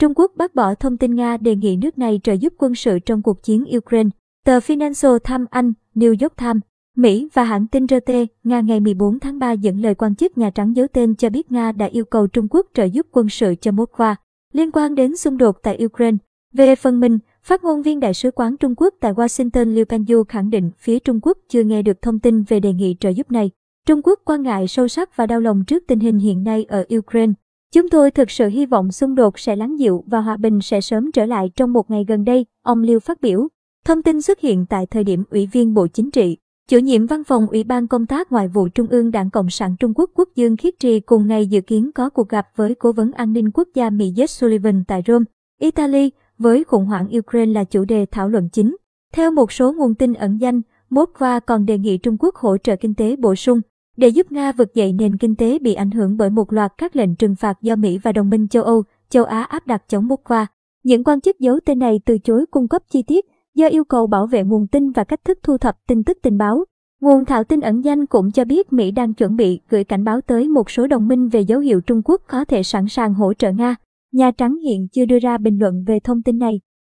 Trung Quốc bác bỏ thông tin Nga đề nghị nước này trợ giúp quân sự trong cuộc chiến Ukraine. Tờ Financial Times Anh, New York Times, Mỹ và hãng tin RT, Nga ngày 14 tháng 3 dẫn lời quan chức Nhà Trắng giấu tên cho biết Nga đã yêu cầu Trung Quốc trợ giúp quân sự cho Moskva. liên quan đến xung đột tại Ukraine. Về phần mình, phát ngôn viên Đại sứ quán Trung Quốc tại Washington Liu Panyu khẳng định phía Trung Quốc chưa nghe được thông tin về đề nghị trợ giúp này. Trung Quốc quan ngại sâu sắc và đau lòng trước tình hình hiện nay ở Ukraine. Chúng tôi thực sự hy vọng xung đột sẽ lắng dịu và hòa bình sẽ sớm trở lại trong một ngày gần đây, ông Liu phát biểu. Thông tin xuất hiện tại thời điểm Ủy viên Bộ Chính trị, chủ nhiệm văn phòng Ủy ban Công tác Ngoại vụ Trung ương Đảng Cộng sản Trung Quốc Quốc Dương Khiết Trì cùng ngày dự kiến có cuộc gặp với Cố vấn An ninh Quốc gia Mỹ Jake Sullivan tại Rome, Italy, với khủng hoảng Ukraine là chủ đề thảo luận chính. Theo một số nguồn tin ẩn danh, Moskva còn đề nghị Trung Quốc hỗ trợ kinh tế bổ sung để giúp Nga vực dậy nền kinh tế bị ảnh hưởng bởi một loạt các lệnh trừng phạt do Mỹ và đồng minh châu Âu, châu Á áp đặt chống Moscow. Những quan chức giấu tên này từ chối cung cấp chi tiết do yêu cầu bảo vệ nguồn tin và cách thức thu thập tin tức tình báo. Nguồn thạo tin ẩn danh cũng cho biết Mỹ đang chuẩn bị gửi cảnh báo tới một số đồng minh về dấu hiệu Trung Quốc có thể sẵn sàng hỗ trợ Nga. Nhà Trắng hiện chưa đưa ra bình luận về thông tin này.